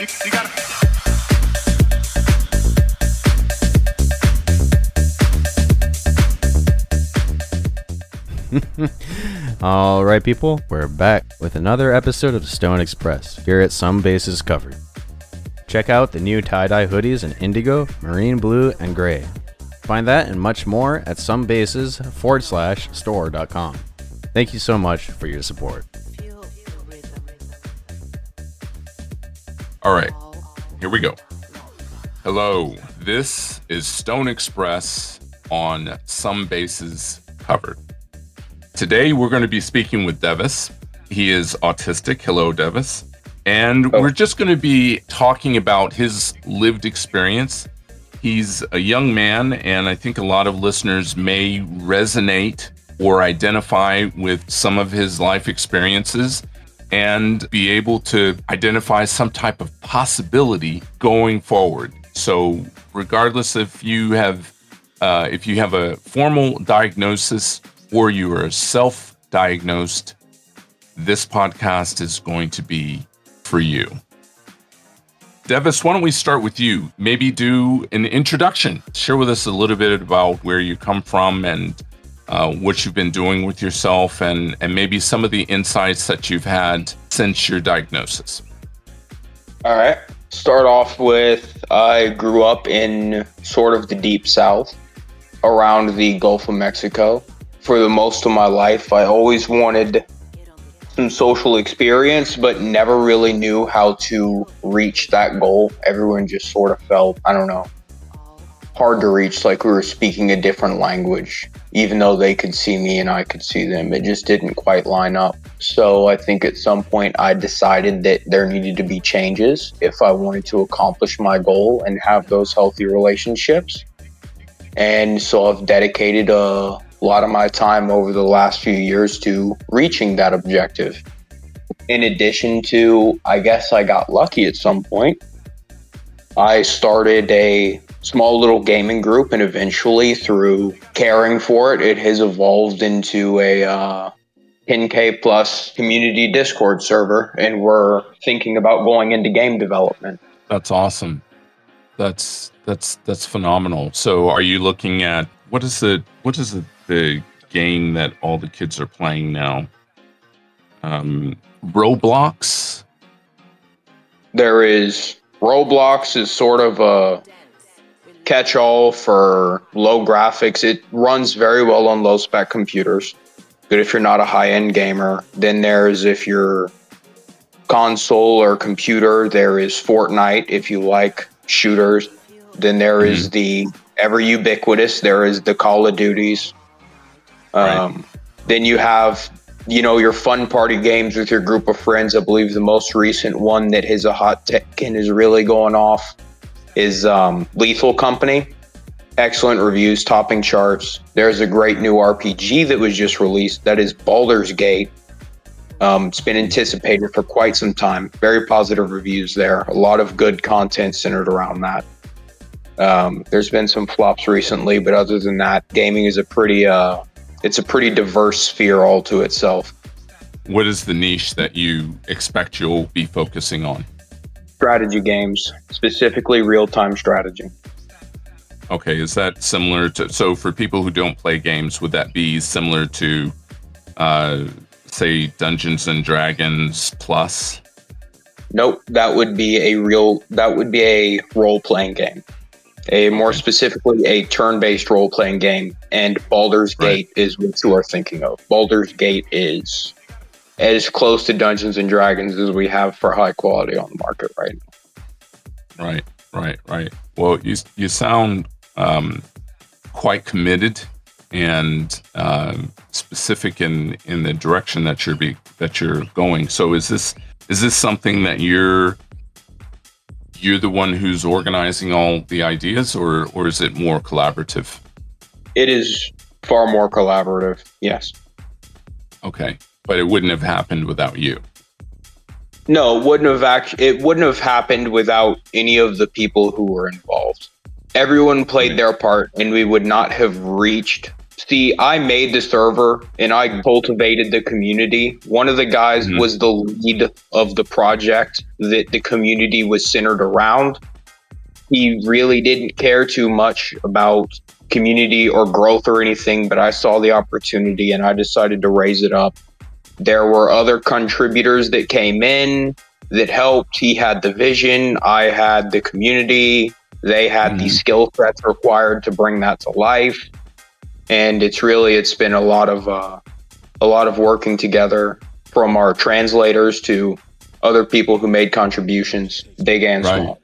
All right, people, we're back with another episode of Stone Express here at Some Bases Covered. Check out the new tie dye hoodies in indigo, marine blue, and gray. Find that and much more at somebases forward slash store.com. Thank you so much for your support. All right, here we go. Hello, this is Stone Express on Some Bases Covered. Today we're going to be speaking with Devas. He is autistic. Hello, Devas. And Oh. we're just going to be talking about his lived experience. He's a young man, and I think a lot of listeners may resonate or identify with some of his life experiences and be able to identify some type of possibility going forward. So, regardless if you have uh, if you have a formal diagnosis or you are self-diagnosed, this podcast is going to be for you. Devas, why don't we start with you? Maybe do an introduction. Share with us a little bit about where you come from and uh, what you've been doing with yourself, and and maybe some of the insights that you've had since your diagnosis. All right. Start off with I grew up in sort of the deep south around the Gulf of Mexico. For the most of my life, I always wanted some social experience, but never really knew how to reach that goal. Everyone just sort of felt, I don't know, hard to reach, like we were speaking a different language, even though they could see me and I could see them. It just didn't quite line up. So I think at some point I decided that there needed to be changes if I wanted to accomplish my goal and have those healthy relationships. And so I've dedicated a lot of my time over the last few years to reaching that objective. In addition to, I guess I got lucky at some point. I started a small little gaming group, and eventually, through caring for it, it has evolved into a uh, 10K plus community Discord server, and we're thinking about going into game development. That's awesome. That's that's that's phenomenal. So, are you looking at what is the what is the, the game that all the kids are playing now? Um, Roblox. There is Roblox is sort of a catch-all for low graphics. It runs very well on low spec computers. Good if you're not a high-end gamer. Then there's if you're console or computer, there is Fortnite if you like shooters. Then there is the ever ubiquitous, there is the Call of Duties. Um, Then you have you know your fun party games with your group of friends. I believe the most recent one that has a hot tech and is really going off is um, Lethal Company. Excellent reviews, topping charts. There's a great new RPG that was just released. That is Baldur's Gate. Um, it's been anticipated for quite some time. Very positive reviews there. A lot of good content centered around that. Um, there's been some flops recently, but other than that, gaming is a pretty uh, it's a pretty diverse sphere all to itself. What is the niche that you expect you'll be focusing on? Strategy games, specifically real time strategy. Okay, is that similar to so for people who don't play games, would that be similar to uh say Dungeons and Dragons plus? Nope, that would be a real that would be a role playing game. A more specifically a turn based role playing game. And Baldur's Right. Gate is what you are thinking of. Baldur's Gate is as close to Dungeons and Dragons as we have for high quality on the market right now. Right, right, right. Well, you you sound um, quite committed and um, specific in in the direction that you're be that you're going. So is this is this something that you're you're the one who's organizing all the ideas, or or is it more collaborative? It is far more collaborative, yes. Okay, but it wouldn't have happened without you. No, it wouldn't have act- it wouldn't have happened without any of the people who were involved. Everyone played their part and we would not have reached See, I made the server and I cultivated the community. One of the guys Mhm. was the lead of the project that the community was centered around. He really didn't care too much about community or growth or anything, but I saw the opportunity and I decided to raise it up. There were other contributors that came in that helped. He had the vision, I had the community, they had the Mhm. skill sets required to bring that to life and it's really it's been a lot of uh, a lot of working together from our translators to other people who made contributions, big and Right. small.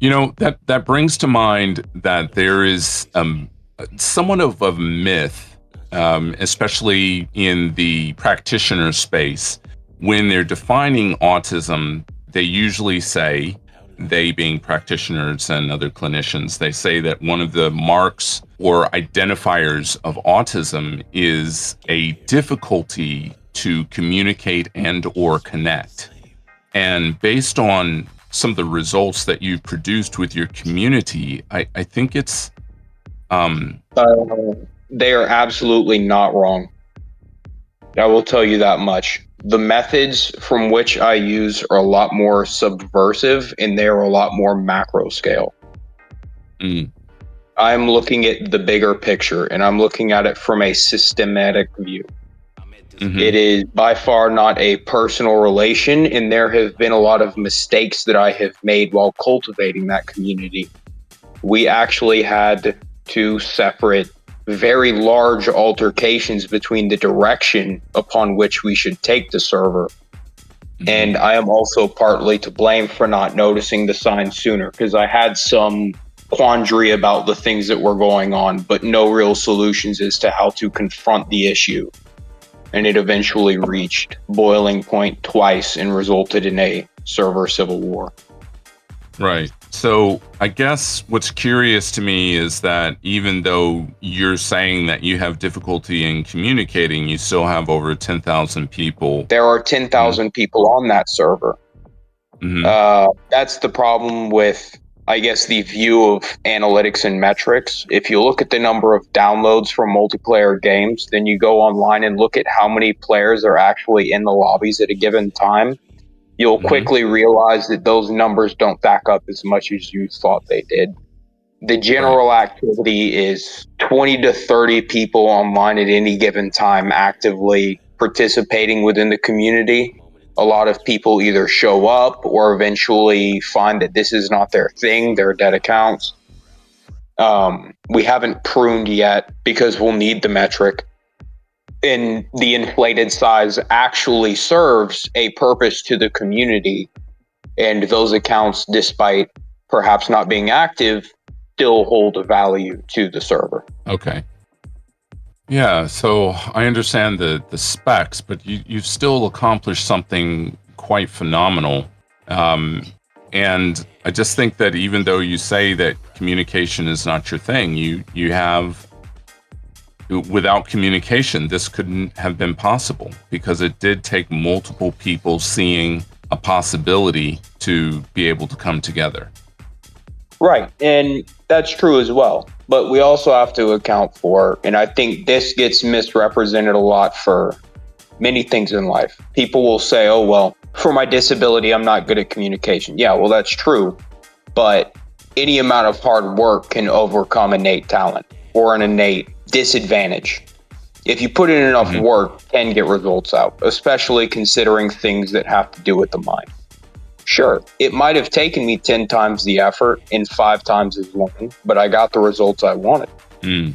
You know that that brings to mind that there is um, somewhat of a myth, um, especially in the practitioner space, when they're defining autism. They usually say, they being practitioners and other clinicians, they say that one of the marks or identifiers of autism is a difficulty to communicate and or connect. And based on some of the results that you've produced with your community, I, I think it's um Uh, they are absolutely not wrong. I will tell you that much. The methods from which I use are a lot more subversive and they're a lot more macro scale. mm, I'm looking at the bigger picture and I'm looking at it from a systematic view. mhm, It is by far not a personal relation, and there have been a lot of mistakes that I have made while cultivating that community. We actually had two separate, very large altercations between the direction upon which we should take the server. mhm. And I am also partly to blame for not noticing the signs sooner because I had some quandary about the things that were going on, but no real solutions as to how to confront the issue. And it eventually reached boiling point twice and resulted in a server civil war. Right. So I guess what's curious to me is that even though you're saying that you have difficulty in communicating, you still have over 10,000 people. There are 10,000 people on that server. Mhm, Uh, that's the problem with, I guess, the view of analytics and metrics. If you look at the number of downloads from multiplayer games, then you go online and look at how many players are actually in the lobbies at a given time. You'll Mhm. quickly realize that those numbers don't back up as much as you thought they did. The general activity is 20 to 30 people online at any given time actively participating within the community a lot of people either show up or eventually find that this is not their thing, their dead accounts. Um, we haven't pruned yet because we'll need the metric. And the inflated size actually serves a purpose to the community. And those accounts, despite perhaps not being active, still hold a value to the server. Okay. Yeah, so I understand the the specs, but you you've still accomplished something quite phenomenal. Um, and I just think that even though you say that communication is not your thing, you you have without communication this couldn't have been possible because it did take multiple people seeing a possibility to be able to come together. Right. And that's true as well. But we also have to account for, and I think this gets misrepresented a lot for many things in life. People will say, oh, well, for my disability, I'm not good at communication. Yeah, well, that's true. But any amount of hard work can overcome innate talent or an innate disadvantage. If you put in enough Mhm. work, can get results out, especially considering things that have to do with the mind. Sure, it might have taken me 10 times the effort in five times as long, but I got the results I wanted. Mm,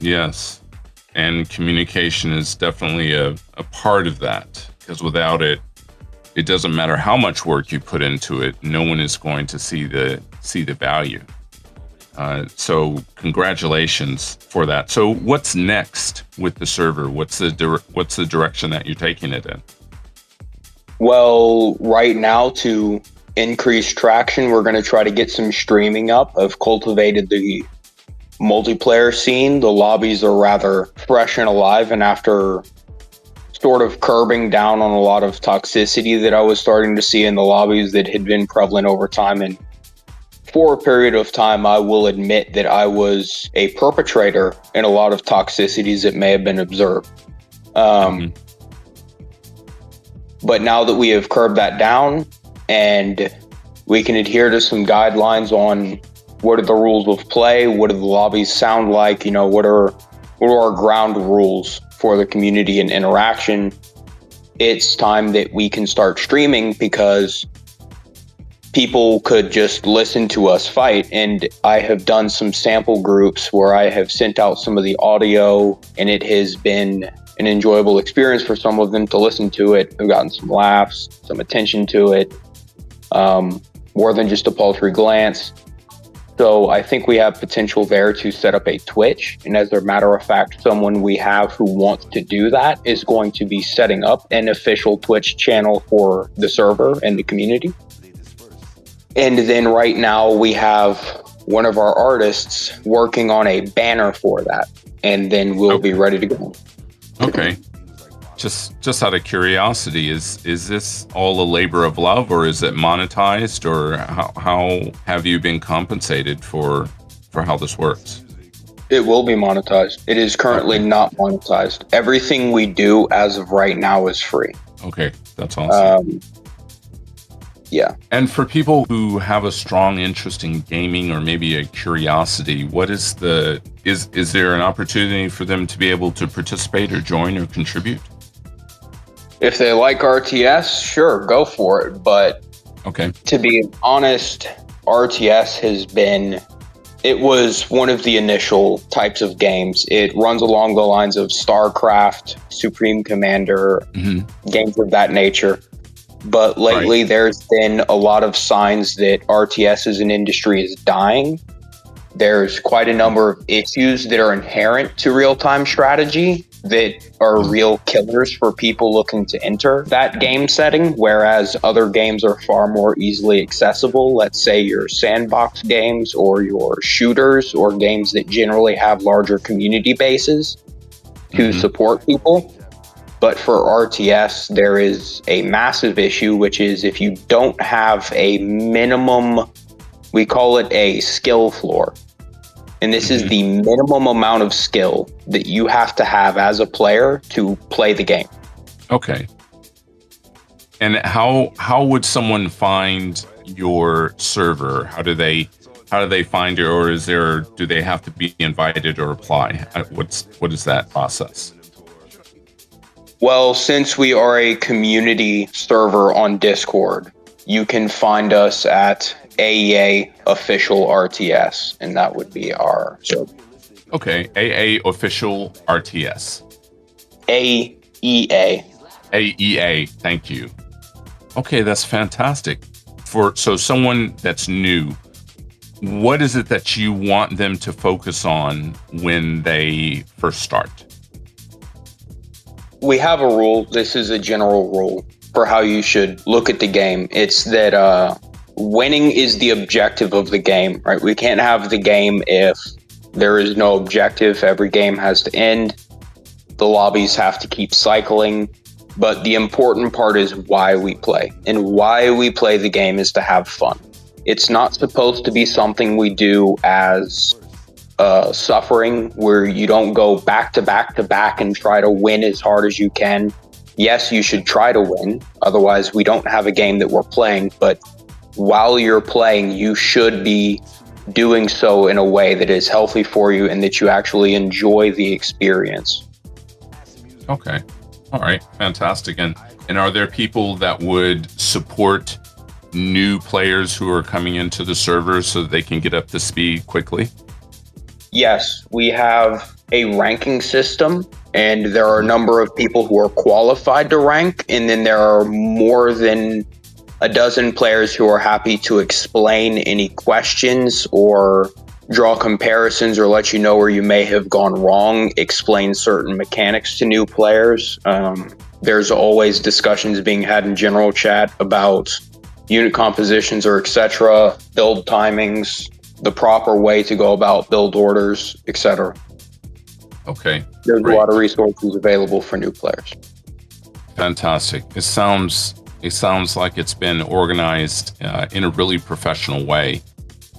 yes. And communication is definitely a, a part of that because without it, it doesn't matter how much work you put into it, no one is going to see the see the value. Uh, so congratulations for that. So what's next with the server? What's the what's the direction that you're taking it in? Well, right now, to increase traction, we're going to try to get some streaming up. I've cultivated the multiplayer scene. The lobbies are rather fresh and alive, and after sort of curbing down on a lot of toxicity that I was starting to see in the lobbies that had been prevalent over time and for a period of time, I will admit that I was a perpetrator in a lot of toxicities that may have been observed. Um, Mhm. But now that we have curbed that down and we can adhere to some guidelines on what are the rules of play, what do the lobbies sound like, you know, what are what are our ground rules for the community and interaction, it's time that we can start streaming because people could just listen to us fight. And I have done some sample groups where I have sent out some of the audio, and it has been an enjoyable experience for some of them to listen to it. I've gotten some laughs, some attention to it, um, more than just a paltry glance. So I think we have potential there to set up a Twitch. And as a matter of fact, someone we have who wants to do that is going to be setting up an official Twitch channel for the server and the community. And then right now we have one of our artists working on a banner for that. And then we'll be ready to go. Okay. Just just out of curiosity, is is this all a labor of love, or is it monetized, or how how have you been compensated for for how this works? It will be monetized. It is currently not monetized. Everything we do as of right now is free. Okay, that's awesome. Um, yeah. and for people who have a strong interest in gaming or maybe a curiosity, what is the is is there an opportunity for them to be able to participate or join or contribute? If they like RTS, sure, go for it. But Okay. to be honest, RTS has been it was one of the initial types of games. It runs along the lines of StarCraft, Supreme Commander, hmm games of that nature. But lately, there's been a lot of signs that RTS as an industry is dying. There's quite a number of issues that are inherent to real time strategy that are real killers for people looking to enter that game setting, whereas other games are far more easily accessible. Let's say your sandbox games or your shooters or games that generally have larger community bases to Mhm. support people. But for RTS, there is a massive issue, which is if you don't have a minimum, we call it a skill floor. And this is Mhm. the minimum amount of skill that you have to have as a player to play the game. Okay. And how how would someone find your server? How do they how do they find it, or is there do they have to be invited or apply? What's what is that process? Well, since we are a community server on Discord, you can find us at AEA official RTS, and that would be our server. Okay, AA official RTS. AEA. AEA, E thank you. Okay, that's fantastic. For so someone that's new, what is it that you want them to focus on when they first start? We have a rule. This is a general rule for how you should look at the game. It's that uh, winning is the objective of the game, right? We can't have the game if there is no objective. Every game has to end. The lobbies have to keep cycling. But the important part is why we play. And why we play the game is to have fun. It's not supposed to be something we do as uh, suffering where you don't go back to back to back and try to win as hard as you can. Yes, you should try to win. Otherwise, we don't have a game that we're playing. But while you're playing, you should be doing so in a way that is healthy for you and that you actually enjoy the experience. Okay. All right. Fantastic. And and are there people that would support new players who are coming into the server so that they can get up to speed quickly? Yes, we have a ranking system, and there are a number of people who are qualified to rank, and then there are more than a dozen players who are happy to explain any questions or draw comparisons or let you know where you may have gone wrong, explain certain mechanics to new players. Um, there's always discussions being had in general chat about unit compositions or etc., build timings, the proper way to go about build orders, etc. Okay. There's Great. a lot of resources available for new players. Fantastic. It sounds it sounds like it's been organized uh, in a really professional way,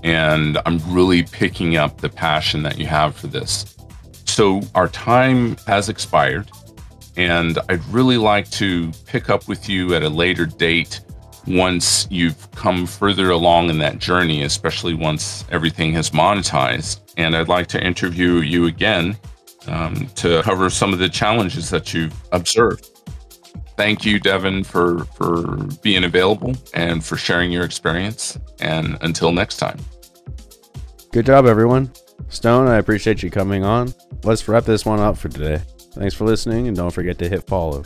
And I'm really picking up the passion that you have for this. So our time has expired, and I'd really like to pick up with you at a later date once you've come further along in that journey, especially once everything has monetized. And I'd like to interview you again um, to cover some of the challenges that you've observed. Thank you, Devin, for, for being available and for sharing your experience. And until next time. Good job, everyone. Stone, I appreciate you coming on. Let's wrap this one up for today. Thanks for listening, and don't forget to hit follow.